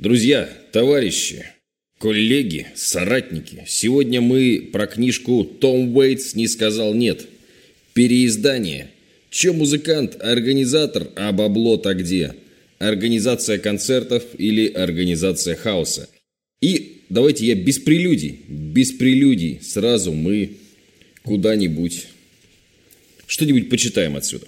Друзья, товарищи, коллеги, соратники, сегодня мы про книжку «Том Уэйтс не сказал нет». Переиздание. Че музыкант, организатор, а бабло-то где? Организация концертов или организация хаоса? И давайте я без прелюдий, без прелюдий, сразу мы куда-нибудь, что-нибудь почитаем отсюда.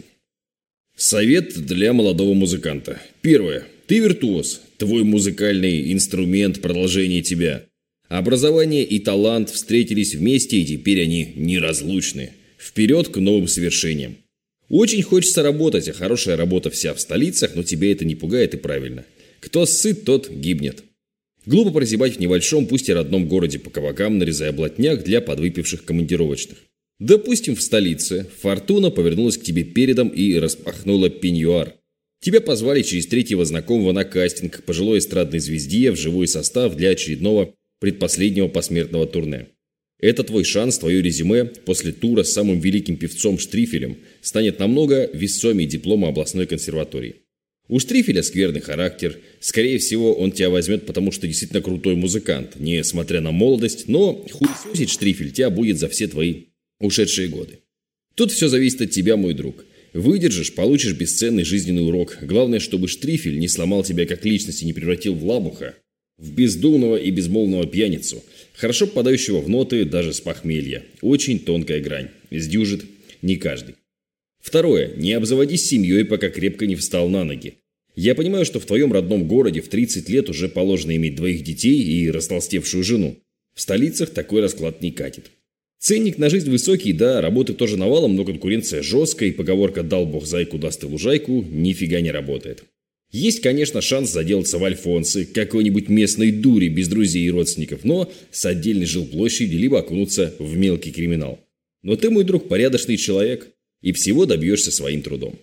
Совет для молодого музыканта. Первое. Ты виртуоз. Твой музыкальный инструмент – продолжение тебя. Образование и талант встретились вместе, и теперь они неразлучны. Вперед к новым свершениям. Очень хочется работать, а хорошая работа вся в столицах, но тебя это не пугает и правильно. Кто сыт, тот гибнет. Глупо прозябать в небольшом, пусть и родном городе по кабакам, нарезая блатняк для подвыпивших командировочных. Допустим, в столице Фортуна повернулась к тебе передом и распахнула пеньюар. Тебя позвали через третьего знакомого на кастинг к пожилой эстрадной звезде в живой состав для очередного предпоследнего посмертного турне. Это твой шанс, твое резюме после тура с самым великим певцом Штрифелем станет намного весомее диплома областной консерватории. У Штрифеля скверный характер. Скорее всего, он тебя возьмет, потому что действительно крутой музыкант, несмотря на молодость, но хуесосить Штрифель тебя будет за все твои ушедшие годы. Тут все зависит от тебя, мой друг. Выдержишь, получишь бесценный жизненный урок. Главное, чтобы Штрифель не сломал тебя как личность и не превратил в лабуха, в бездумного и безмолвного пьяницу, хорошо попадающего в ноты даже с похмелья. Очень тонкая грань. Сдюжит не каждый. Второе. Не обзаводись семьей, пока крепко не встал на ноги. Я понимаю, что в твоем родном городе в 30 лет уже положено иметь двоих детей и растолстевшую жену. В столицах такой расклад не катит. Ценник на жизнь высокий, да, работы тоже навалом, но конкуренция жесткая, и поговорка «дал бог зайку, даст и лужайку» нифига не работает. Есть, конечно, шанс заделаться в Альфонсы, какой-нибудь местной дури без друзей и родственников, но с отдельной жилплощади, либо окунуться в мелкий криминал. Но ты, мой друг, порядочный человек, и всего добьешься своим трудом.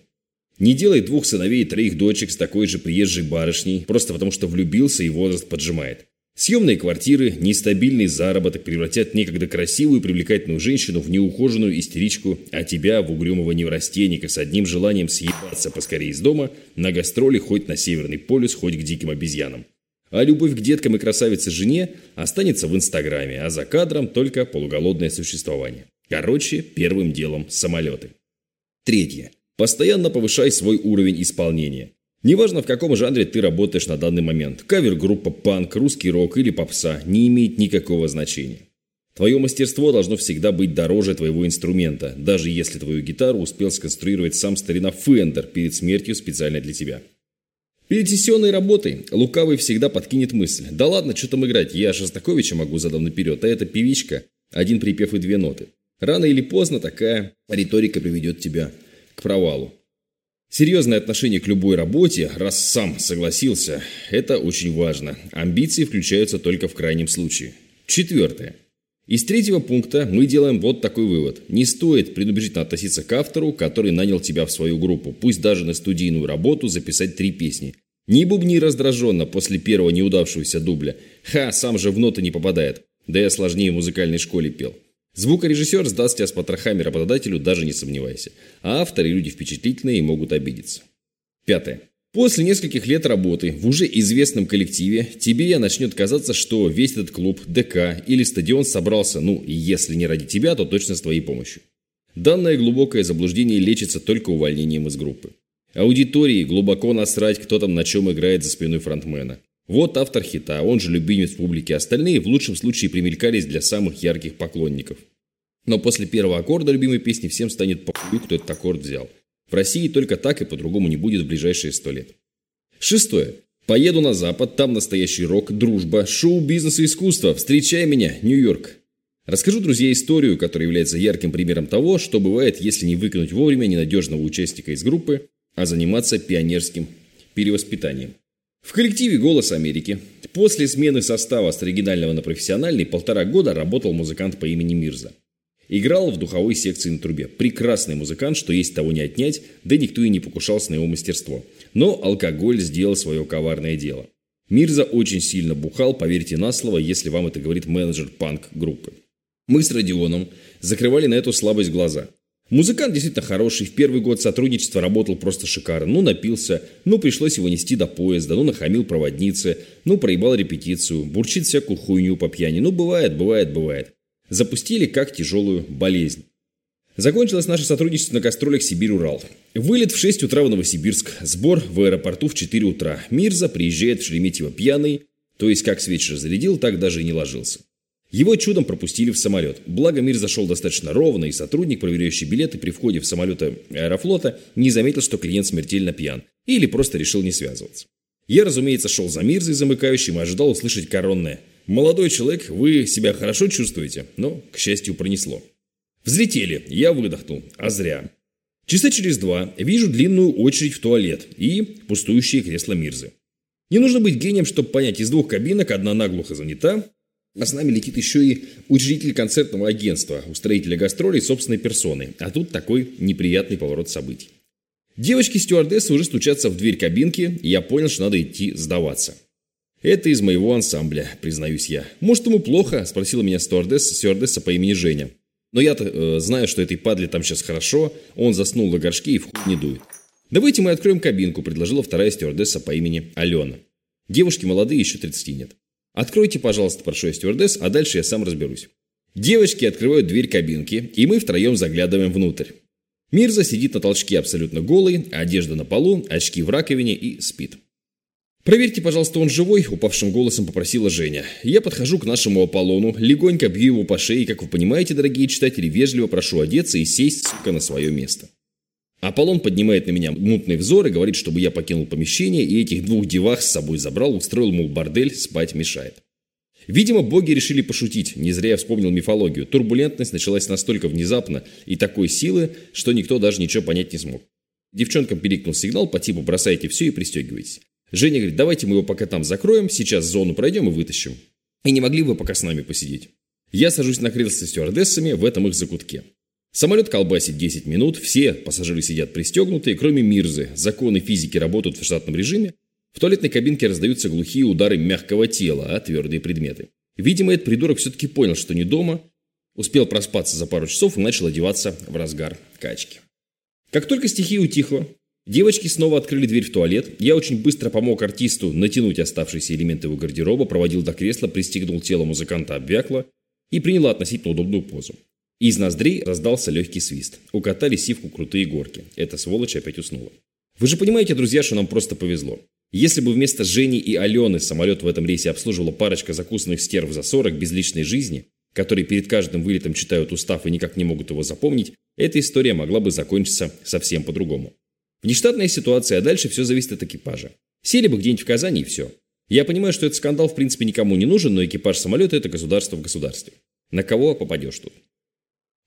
Не делай двух сыновей и троих дочек с такой же приезжей барышней, просто потому что влюбился и возраст поджимает. Съемные квартиры, нестабильный заработок превратят некогда красивую и привлекательную женщину в неухоженную истеричку, а тебя в угрюмого неврастенника с одним желанием съебаться поскорее из дома на гастроли хоть на Северный полюс, хоть к диким обезьянам. А любовь к деткам и красавице жене останется в Инстаграме, а за кадром только полуголодное существование. Короче, первым делом самолеты. Третье. Постоянно повышай свой уровень исполнения. Неважно, в каком жанре ты работаешь на данный момент. Кавер-группа, панк, русский рок или попса не имеет никакого значения. Твое мастерство должно всегда быть дороже твоего инструмента, даже если твою гитару успел сконструировать сам старина Фендер перед смертью специально для тебя. Перед сессионной работой Лукавый всегда подкинет мысль. Да ладно, что там играть, я Шостаковича могу задом наперед, а эта певичка – один припев и две ноты. Рано или поздно такая риторика приведет тебя к провалу. Серьезное отношение к любой работе, раз сам согласился, это очень важно. Амбиции включаются только в крайнем случае. Четвертое. Из третьего пункта мы делаем вот такой вывод. Не стоит пренебрежительно относиться к автору, который нанял тебя в свою группу, пусть даже на студийную работу записать три песни. Не бубни раздраженно после первого неудавшегося дубля. Ха, сам же в ноты не попадает. Да я сложнее в музыкальной школе пел. Звукорежиссер сдаст тебя с потрохами работодателю, даже не сомневайся. А авторы люди впечатлительные и могут обидеться. Пятое. После нескольких лет работы в уже известном коллективе тебе начнет казаться, что весь этот клуб, ДК или стадион собрался, ну, если не ради тебя, то точно с твоей помощью. Данное глубокое заблуждение лечится только увольнением из группы. Аудитории глубоко насрать, кто там на чем играет за спиной фронтмена. Вот автор хита, он же любимец публики, остальные в лучшем случае примелькались для самых ярких поклонников. Но после первого аккорда любимой песни всем станет похуй, кто этот аккорд взял. В России только так и по-другому не будет в ближайшие сто лет. Шестое. Поеду на Запад, там настоящий рок, дружба, шоу, бизнес и искусство. Встречай меня, Нью-Йорк. Расскажу, друзья, историю, которая является ярким примером того, что бывает, если не выкинуть вовремя ненадежного участника из группы, а заниматься пионерским перевоспитанием. В коллективе «Голос Америки» после смены состава с оригинального на профессиональный полтора года работал музыкант по имени Мирза. Играл в духовой секции на трубе. Прекрасный музыкант, что есть того не отнять, да никто и не покушался на его мастерство. Но алкоголь сделал свое коварное дело. Мирза очень сильно бухал, поверьте на слово, если вам это говорит менеджер панк-группы. Мы с Родионом закрывали на эту слабость глаза. Музыкант действительно хороший, в первый год сотрудничества работал просто шикарно. Ну, напился, ну, пришлось его нести до поезда, ну, нахамил проводнице, ну, проебал репетицию, бурчит всякую хуйню по пьяни. Ну, бывает, бывает, бывает. Запустили как тяжелую болезнь. Закончилось наше сотрудничество на гастролях Сибирь-Урал. Вылет в 6 утра в Новосибирск, сбор в аэропорту в 4 утра. Мирза приезжает в Шереметьево пьяный, то есть как с вечера зарядил, так даже и не ложился. Его чудом пропустили в самолет. Благо мир зашел достаточно ровно, и сотрудник, проверяющий билеты при входе в самолеты аэрофлота, не заметил, что клиент смертельно пьян. Или просто решил не связываться. Я, разумеется, шел за Мирзой замыкающим и ожидал услышать коронное. «Молодой человек, вы себя хорошо чувствуете?» Но, к счастью, пронесло. Взлетели. Я выдохнул. А зря. Часа через два вижу длинную очередь в туалет и пустующие кресла Мирзы. Не нужно быть гением, чтобы понять, из двух кабинок одна наглухо занята, а с нами летит еще и учредитель концертного агентства, устроителя гастролей собственной персоной. А тут такой неприятный поворот событий. Девочки-стюардессы уже стучатся в дверь кабинки, и я понял, что надо идти сдаваться. «Это из моего ансамбля», признаюсь я. «Может, ему плохо?» – спросила меня стюардесса, стюардесса по имени Женя. Но я-то э, знаю, что этой падле там сейчас хорошо, он заснул на горшке и в хуй не дует. «Давайте мы откроем кабинку», – предложила вторая стюардесса по имени Алена. Девушки молодые, еще 30 нет. Откройте, пожалуйста, прошу я стюардесс, а дальше я сам разберусь. Девочки открывают дверь кабинки, и мы втроем заглядываем внутрь. Мирза сидит на толчке абсолютно голый, одежда на полу, очки в раковине и спит. «Проверьте, пожалуйста, он живой», – упавшим голосом попросила Женя. Я подхожу к нашему Аполлону, легонько бью его по шее, как вы понимаете, дорогие читатели, вежливо прошу одеться и сесть, сука, на свое место. Аполлон поднимает на меня мутный взор и говорит, чтобы я покинул помещение и этих двух девах с собой забрал, устроил, мол, бордель, спать мешает. Видимо, боги решили пошутить, не зря я вспомнил мифологию. Турбулентность началась настолько внезапно и такой силы, что никто даже ничего понять не смог. Девчонкам перекнул сигнал по типу «бросайте все и пристегивайтесь». Женя говорит, давайте мы его пока там закроем, сейчас зону пройдем и вытащим. И не могли бы пока с нами посидеть. Я сажусь на кресло с стюардессами в этом их закутке. Самолет колбасит 10 минут, все пассажиры сидят пристегнутые, кроме Мирзы. Законы физики работают в штатном режиме. В туалетной кабинке раздаются глухие удары мягкого тела, а твердые предметы. Видимо, этот придурок все-таки понял, что не дома, успел проспаться за пару часов и начал одеваться в разгар качки. Как только стихия утихла, девочки снова открыли дверь в туалет. Я очень быстро помог артисту натянуть оставшиеся элементы его гардероба, проводил до кресла, пристегнул тело музыканта обвякло и приняла относительно удобную позу. Из ноздрей раздался легкий свист. Укатали сивку крутые горки. Эта сволочь опять уснула. Вы же понимаете, друзья, что нам просто повезло. Если бы вместо Жени и Алены самолет в этом рейсе обслуживала парочка закусанных стерв за 40 без личной жизни, которые перед каждым вылетом читают устав и никак не могут его запомнить, эта история могла бы закончиться совсем по-другому. Внештатная ситуация, а дальше все зависит от экипажа. Сели бы где-нибудь в Казани и все. Я понимаю, что этот скандал в принципе никому не нужен, но экипаж самолета – это государство в государстве. На кого попадешь тут?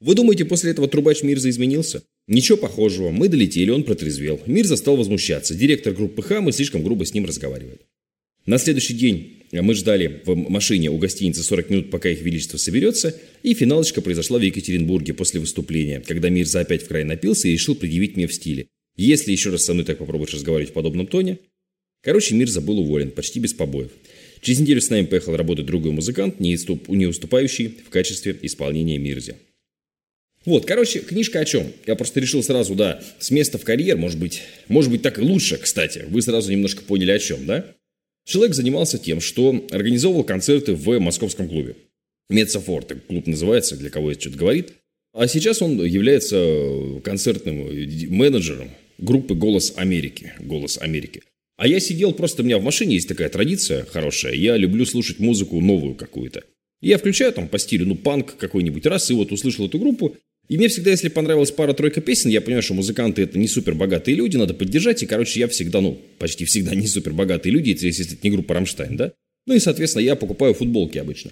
Вы думаете, после этого трубач Мирза изменился? Ничего похожего. Мы долетели, он протрезвел. Мирза стал возмущаться. Директор группы Х, мы слишком грубо с ним разговаривали. На следующий день мы ждали в машине у гостиницы 40 минут, пока их величество соберется, и финалочка произошла в Екатеринбурге после выступления, когда Мирза опять в край напился и решил предъявить мне в стиле. Если еще раз со мной так попробуешь разговаривать в подобном тоне... Короче, Мирза был уволен, почти без побоев. Через неделю с нами поехал работать другой музыкант, не, уступающий в качестве исполнения Мирзе. Вот, короче, книжка о чем? Я просто решил сразу, да, с места в карьер, может быть, может быть так и лучше, кстати. Вы сразу немножко поняли о чем, да? Человек занимался тем, что организовывал концерты в московском клубе. Мецафорте клуб называется, для кого это что-то говорит. А сейчас он является концертным менеджером группы «Голос Америки». «Голос Америки». А я сидел просто, у меня в машине есть такая традиция хорошая, я люблю слушать музыку новую какую-то. Я включаю там по стилю, ну, панк какой-нибудь раз, и вот услышал эту группу, и мне всегда, если понравилась пара-тройка песен, я понимаю, что музыканты это не супер богатые люди, надо поддержать. И, короче, я всегда, ну, почти всегда не супер богатые люди, если это не группа Рамштайн, да? Ну и, соответственно, я покупаю футболки обычно.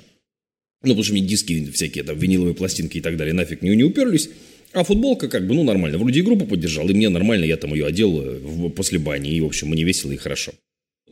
Ну, потому что мне диски всякие, там, виниловые пластинки и так далее нафиг не, не уперлись. А футболка как бы, ну, нормально. Вроде и группу поддержал, и мне нормально, я там ее одел э, после бани, и, в общем, мне весело и хорошо.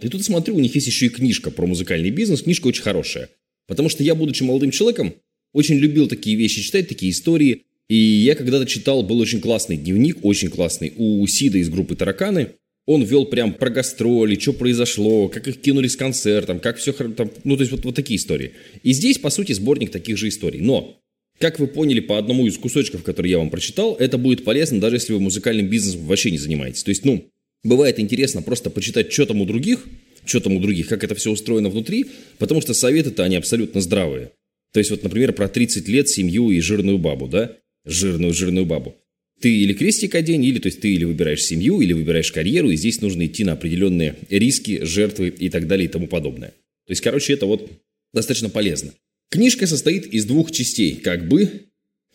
И тут смотрю, у них есть еще и книжка про музыкальный бизнес, книжка очень хорошая. Потому что я, будучи молодым человеком, очень любил такие вещи читать, такие истории, и я когда-то читал, был очень классный дневник, очень классный, у Сида из группы «Тараканы». Он вел прям про гастроли, что произошло, как их кинули с концертом, как все... Там, ну, то есть вот, вот такие истории. И здесь, по сути, сборник таких же историй. Но Как вы поняли по одному из кусочков, который я вам прочитал, это будет полезно, даже если вы музыкальным бизнесом вообще не занимаетесь. То есть, ну, бывает интересно просто почитать, что там у других, что там у других, как это все устроено внутри, потому что советы-то они абсолютно здравые. То есть, вот, например, про 30 лет, семью и жирную бабу, да? Жирную, жирную бабу. Ты или крестик одень, или то есть ты или выбираешь семью, или выбираешь карьеру, и здесь нужно идти на определенные риски, жертвы и так далее и тому подобное. То есть, короче, это вот достаточно полезно. Книжка состоит из двух частей, как бы,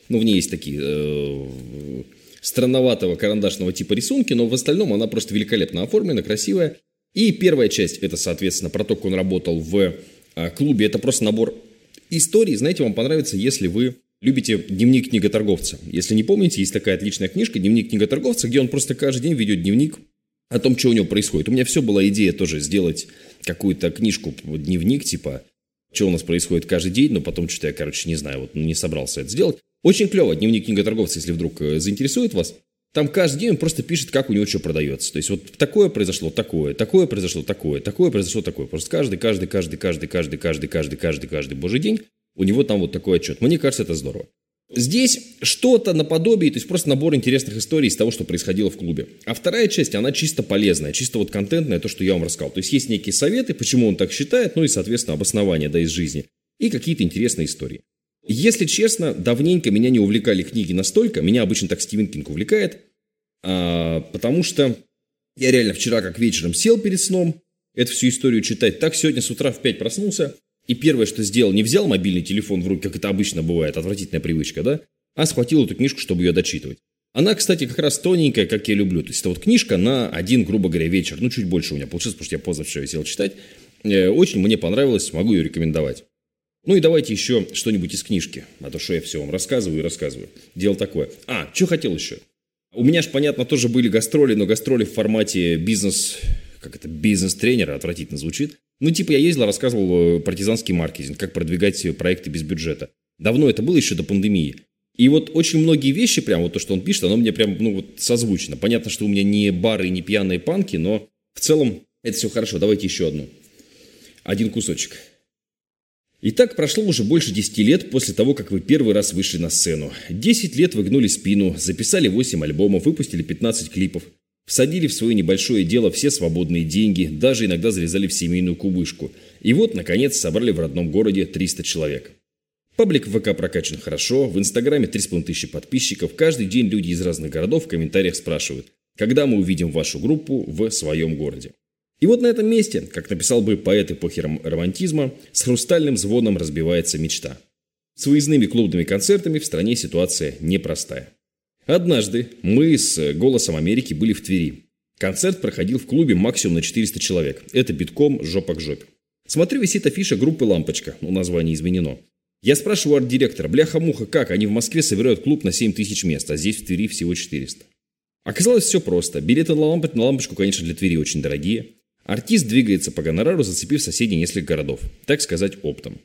ну, в ней есть такие э, странноватого карандашного типа рисунки, но в остальном она просто великолепно оформлена, красивая. И первая часть, это, соответственно, про то, как он работал в э, клубе, это просто набор историй. Знаете, вам понравится, если вы любите дневник книготорговца. Если не помните, есть такая отличная книжка «Дневник книготорговца», где он просто каждый день ведет дневник о том, что у него происходит. У меня все была идея тоже сделать какую-то книжку, дневник, типа, что у нас происходит каждый день, но потом что-то я, короче, не знаю, вот не собрался это сделать. Очень клево, дневник книготорговца, если вдруг э, заинтересует вас. Там каждый день он просто пишет, как у него что продается. То есть вот такое произошло, такое, такое произошло, такое, такое произошло, такое. Просто каждый, каждый, каждый, каждый, каждый, каждый, каждый, каждый, каждый божий день у него там вот такой отчет. Мне кажется, это здорово. Здесь что-то наподобие, то есть просто набор интересных историй из того, что происходило в клубе. А вторая часть, она чисто полезная, чисто вот контентная, то, что я вам рассказал. То есть есть некие советы, почему он так считает, ну и, соответственно, обоснования да, из жизни. И какие-то интересные истории. Если честно, давненько меня не увлекали книги настолько, меня обычно так Стивен Кинг увлекает, а, потому что я реально вчера как вечером сел перед сном, эту всю историю читать, так сегодня с утра в 5 проснулся, и первое, что сделал, не взял мобильный телефон в руки, как это обычно бывает, отвратительная привычка, да, а схватил эту книжку, чтобы ее дочитывать. Она, кстати, как раз тоненькая, как я люблю. То есть это вот книжка на один, грубо говоря, вечер. Ну, чуть больше у меня получилось, потому что я поздно вчера сел читать. Э, очень мне понравилось, могу ее рекомендовать. Ну и давайте еще что-нибудь из книжки. А то что я все вам рассказываю и рассказываю. Дело такое. А, что хотел еще? У меня же, понятно, тоже были гастроли, но гастроли в формате бизнес... Как это? Бизнес-тренера, отвратительно звучит. Ну, типа, я ездил, рассказывал э, партизанский маркетинг, как продвигать проекты без бюджета. Давно это было, еще до пандемии. И вот очень многие вещи, прям вот то, что он пишет, оно мне прям, ну, вот созвучно. Понятно, что у меня не бары, не пьяные панки, но в целом это все хорошо. Давайте еще одну. Один кусочек. Итак, прошло уже больше 10 лет после того, как вы первый раз вышли на сцену. 10 лет вы гнули спину, записали 8 альбомов, выпустили 15 клипов. Всадили в свое небольшое дело все свободные деньги, даже иногда залезали в семейную кубышку. И вот, наконец, собрали в родном городе 300 человек. Паблик в ВК прокачан хорошо, в Инстаграме 3,5 тысячи подписчиков. Каждый день люди из разных городов в комментариях спрашивают, когда мы увидим вашу группу в своем городе. И вот на этом месте, как написал бы поэт эпохи романтизма, с хрустальным звоном разбивается мечта. С выездными клубными концертами в стране ситуация непростая. Однажды мы с «Голосом Америки» были в Твери. Концерт проходил в клубе максимум на 400 человек. Это битком жопа к жопе. Смотрю, висит афиша группы «Лампочка». Ну, название изменено. Я спрашиваю арт-директора, бляха-муха, как? Они в Москве собирают клуб на 7 тысяч мест, а здесь в Твери всего 400. Оказалось все просто. Билеты на, ламп... на лампочку, конечно, для Твери очень дорогие. Артист двигается по гонорару, зацепив соседей несколько городов. Так сказать, оптом.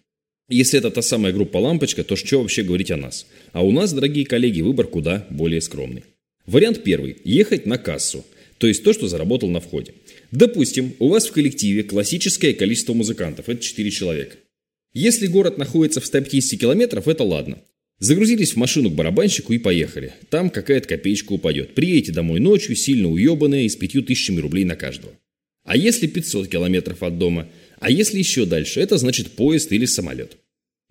Если это та самая группа «Лампочка», то что вообще говорить о нас? А у нас, дорогие коллеги, выбор куда более скромный. Вариант первый – ехать на кассу, то есть то, что заработал на входе. Допустим, у вас в коллективе классическое количество музыкантов – это 4 человека. Если город находится в 150 километров, это ладно. Загрузились в машину к барабанщику и поехали. Там какая-то копеечка упадет. Приедете домой ночью, сильно уебанные, и с пятью тысячами рублей на каждого. А если 500 километров от дома – а если еще дальше, это значит поезд или самолет.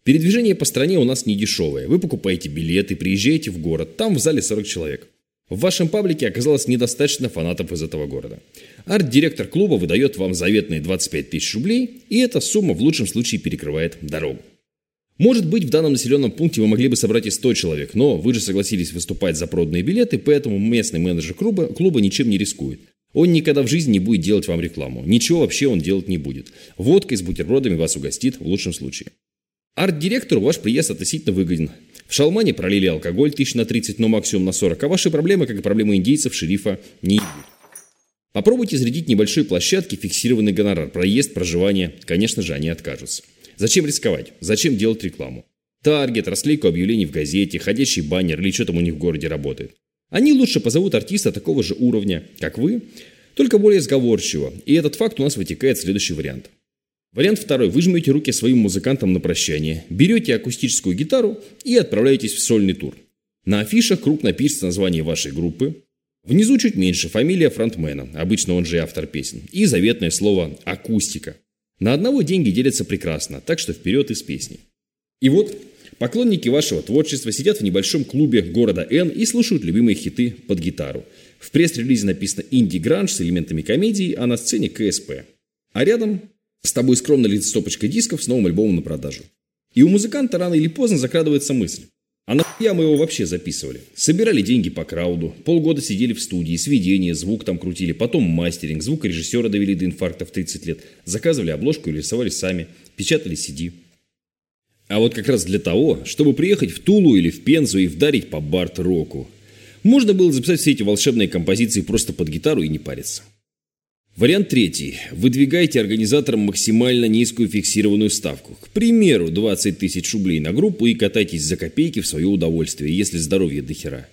Передвижение по стране у нас не дешевое. Вы покупаете билеты, приезжаете в город, там в зале 40 человек. В вашем паблике оказалось недостаточно фанатов из этого города. Арт-директор клуба выдает вам заветные 25 тысяч рублей, и эта сумма в лучшем случае перекрывает дорогу. Может быть, в данном населенном пункте вы могли бы собрать и 100 человек, но вы же согласились выступать за проданные билеты, поэтому местный менеджер клуба, клуба ничем не рискует. Он никогда в жизни не будет делать вам рекламу. Ничего вообще он делать не будет. Водкой с бутербродами вас угостит в лучшем случае. Арт-директору ваш приезд относительно выгоден. В Шалмане пролили алкоголь тысяч на 30, но максимум на 40, а ваши проблемы, как и проблемы индейцев, шерифа, не идут. Попробуйте зарядить небольшой площадке фиксированный гонорар. Проезд, проживание. Конечно же, они откажутся. Зачем рисковать? Зачем делать рекламу? Таргет, расклейку объявлений в газете, ходящий баннер или что там у них в городе работает. Они лучше позовут артиста такого же уровня, как вы, только более сговорчиво, и этот факт у нас вытекает следующий вариант. Вариант второй. Вы жмете руки своим музыкантам на прощание, берете акустическую гитару и отправляетесь в сольный тур. На афишах крупно пишется название вашей группы. Внизу чуть меньше фамилия фронтмена, обычно он же и автор песен, и заветное слово «акустика». На одного деньги делятся прекрасно, так что вперед из песни. И вот поклонники вашего творчества сидят в небольшом клубе города Н и слушают любимые хиты под гитару. В пресс-релизе написано «Инди-гранж» с элементами комедии, а на сцене КСП. А рядом с тобой скромно лежит стопочка дисков с новым альбомом на продажу. И у музыканта рано или поздно закрадывается мысль. А нахуя мы его вообще записывали? Собирали деньги по крауду, полгода сидели в студии, сведения, звук там крутили, потом мастеринг, звукорежиссера довели до инфаркта в 30 лет, заказывали обложку и рисовали сами, печатали CD. А вот как раз для того, чтобы приехать в Тулу или в Пензу и вдарить по барт-року. Можно было записать все эти волшебные композиции просто под гитару и не париться. Вариант третий. Выдвигайте организаторам максимально низкую фиксированную ставку. К примеру, 20 тысяч рублей на группу и катайтесь за копейки в свое удовольствие, если здоровье до хера.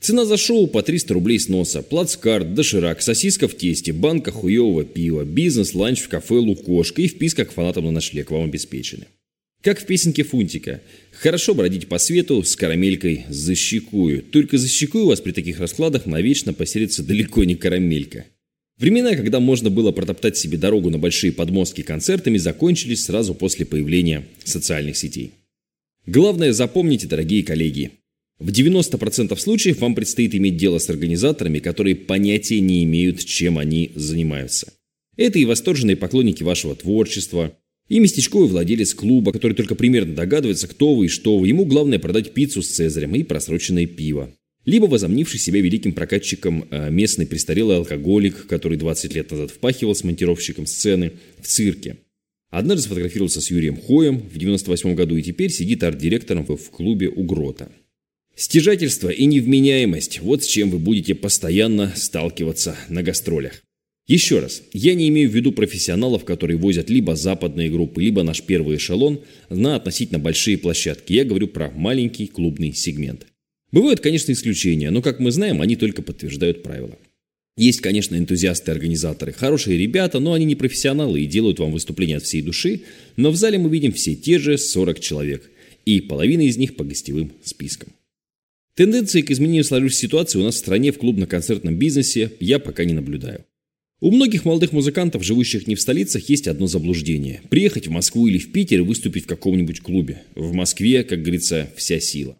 Цена за шоу по 300 рублей с носа, плацкарт, доширак, сосиска в тесте, банка хуевого пива, бизнес, ланч в кафе «Лукошка» и вписка к фанатам на ночлег вам обеспечены. Как в песенке Фунтика. Хорошо бродить по свету с карамелькой защекую. Только защекую вас при таких раскладах навечно поселится далеко не карамелька. Времена, когда можно было протоптать себе дорогу на большие подмостки концертами, закончились сразу после появления социальных сетей. Главное запомните, дорогие коллеги, в 90% случаев вам предстоит иметь дело с организаторами, которые понятия не имеют, чем они занимаются. Это и восторженные поклонники вашего творчества, и местечковый владелец клуба, который только примерно догадывается, кто вы и что вы. Ему главное продать пиццу с цезарем и просроченное пиво либо возомнивший себя великим прокатчиком э, местный престарелый алкоголик, который 20 лет назад впахивал с монтировщиком сцены в цирке. Однажды сфотографировался с Юрием Хоем в 98 году и теперь сидит арт-директором в клубе «Угрота». Стяжательство и невменяемость – вот с чем вы будете постоянно сталкиваться на гастролях. Еще раз, я не имею в виду профессионалов, которые возят либо западные группы, либо наш первый эшелон на относительно большие площадки. Я говорю про маленький клубный сегмент. Бывают, конечно, исключения, но, как мы знаем, они только подтверждают правила. Есть, конечно, энтузиасты-организаторы, хорошие ребята, но они не профессионалы и делают вам выступления от всей души, но в зале мы видим все те же 40 человек, и половина из них по гостевым спискам. Тенденции к изменению сложившейся ситуации у нас в стране в клубно-концертном бизнесе я пока не наблюдаю. У многих молодых музыкантов, живущих не в столицах, есть одно заблуждение. Приехать в Москву или в Питер и выступить в каком-нибудь клубе. В Москве, как говорится, вся сила.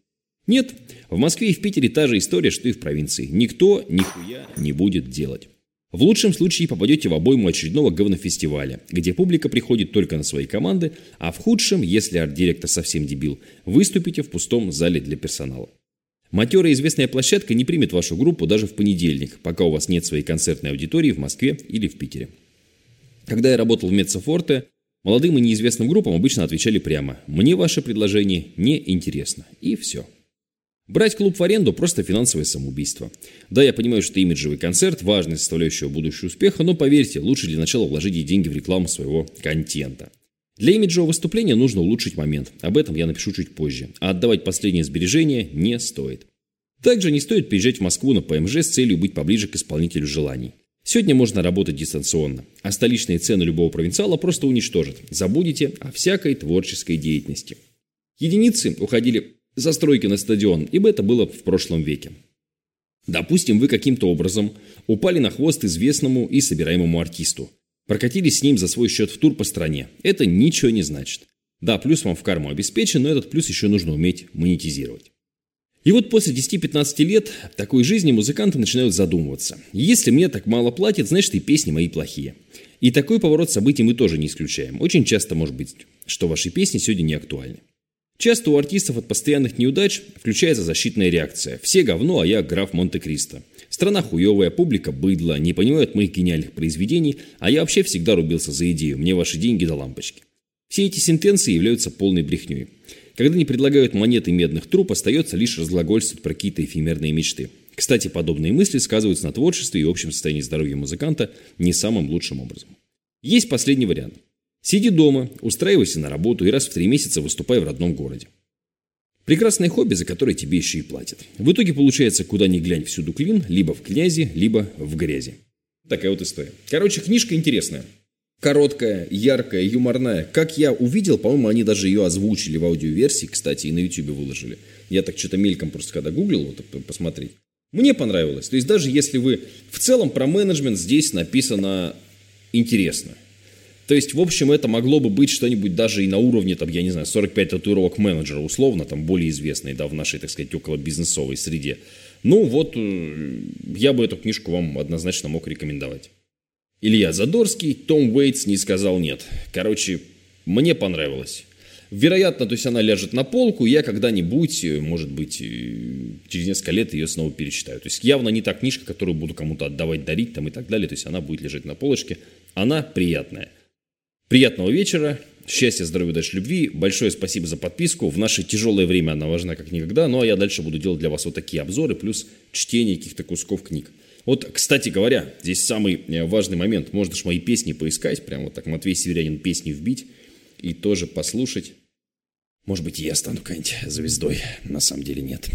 Нет, в Москве и в Питере та же история, что и в провинции. Никто нихуя не будет делать. В лучшем случае попадете в обойму очередного говнофестиваля, где публика приходит только на свои команды, а в худшем, если арт-директор совсем дебил, выступите в пустом зале для персонала. Матерая известная площадка не примет вашу группу даже в понедельник, пока у вас нет своей концертной аудитории в Москве или в Питере. Когда я работал в Мецофорте, молодым и неизвестным группам обычно отвечали прямо «Мне ваше предложение не интересно» и все. Брать клуб в аренду – просто финансовое самоубийство. Да, я понимаю, что имиджевый концерт – важная составляющая будущего успеха, но поверьте, лучше для начала вложить деньги в рекламу своего контента. Для имиджевого выступления нужно улучшить момент. Об этом я напишу чуть позже. А отдавать последние сбережения не стоит. Также не стоит приезжать в Москву на ПМЖ с целью быть поближе к исполнителю желаний. Сегодня можно работать дистанционно, а столичные цены любого провинциала просто уничтожат. Забудете о всякой творческой деятельности. Единицы уходили застройки на стадион, ибо это было в прошлом веке. Допустим, вы каким-то образом упали на хвост известному и собираемому артисту. Прокатились с ним за свой счет в тур по стране. Это ничего не значит. Да, плюс вам в карму обеспечен, но этот плюс еще нужно уметь монетизировать. И вот после 10-15 лет такой жизни музыканты начинают задумываться. Если мне так мало платят, значит и песни мои плохие. И такой поворот событий мы тоже не исключаем. Очень часто может быть, что ваши песни сегодня не актуальны. Часто у артистов от постоянных неудач включается защитная реакция. Все говно, а я граф Монте-Кристо. Страна хуевая, публика быдло, не понимают моих гениальных произведений, а я вообще всегда рубился за идею, мне ваши деньги до лампочки. Все эти сентенции являются полной брехней. Когда не предлагают монеты медных труб, остается лишь разглагольствовать про какие-то эфемерные мечты. Кстати, подобные мысли сказываются на творчестве и общем состоянии здоровья музыканта не самым лучшим образом. Есть последний вариант – Сиди дома, устраивайся на работу и раз в три месяца выступай в родном городе. Прекрасное хобби, за которое тебе еще и платят. В итоге получается, куда ни глянь, всюду клин, либо в князи, либо в грязи. Такая вот история. Короче, книжка интересная. Короткая, яркая, юморная. Как я увидел, по-моему, они даже ее озвучили в аудиоверсии, кстати, и на YouTube выложили. Я так что-то мельком просто когда гуглил, вот посмотреть. Мне понравилось. То есть даже если вы в целом про менеджмент здесь написано интересно. То есть, в общем, это могло бы быть что-нибудь даже и на уровне, там, я не знаю, 45 татуировок менеджера, условно, там, более известной, да, в нашей, так сказать, около бизнесовой среде. Ну, вот, э, я бы эту книжку вам однозначно мог рекомендовать. Илья Задорский, Том Уэйтс не сказал нет. Короче, мне понравилось. Вероятно, то есть она ляжет на полку, я когда-нибудь, э, может быть, э, через несколько лет ее снова перечитаю. То есть явно не та книжка, которую буду кому-то отдавать, дарить там и так далее. То есть она будет лежать на полочке. Она приятная. Приятного вечера, счастья, здоровья, удачи, любви. Большое спасибо за подписку. В наше тяжелое время она важна как никогда. Ну а я дальше буду делать для вас вот такие обзоры, плюс чтение каких-то кусков книг. Вот, кстати говоря, здесь самый э, важный момент. Можно же мои песни поискать, прямо вот так Матвей Северянин песни вбить и тоже послушать. Может быть, я стану какой-нибудь звездой. На самом деле нет.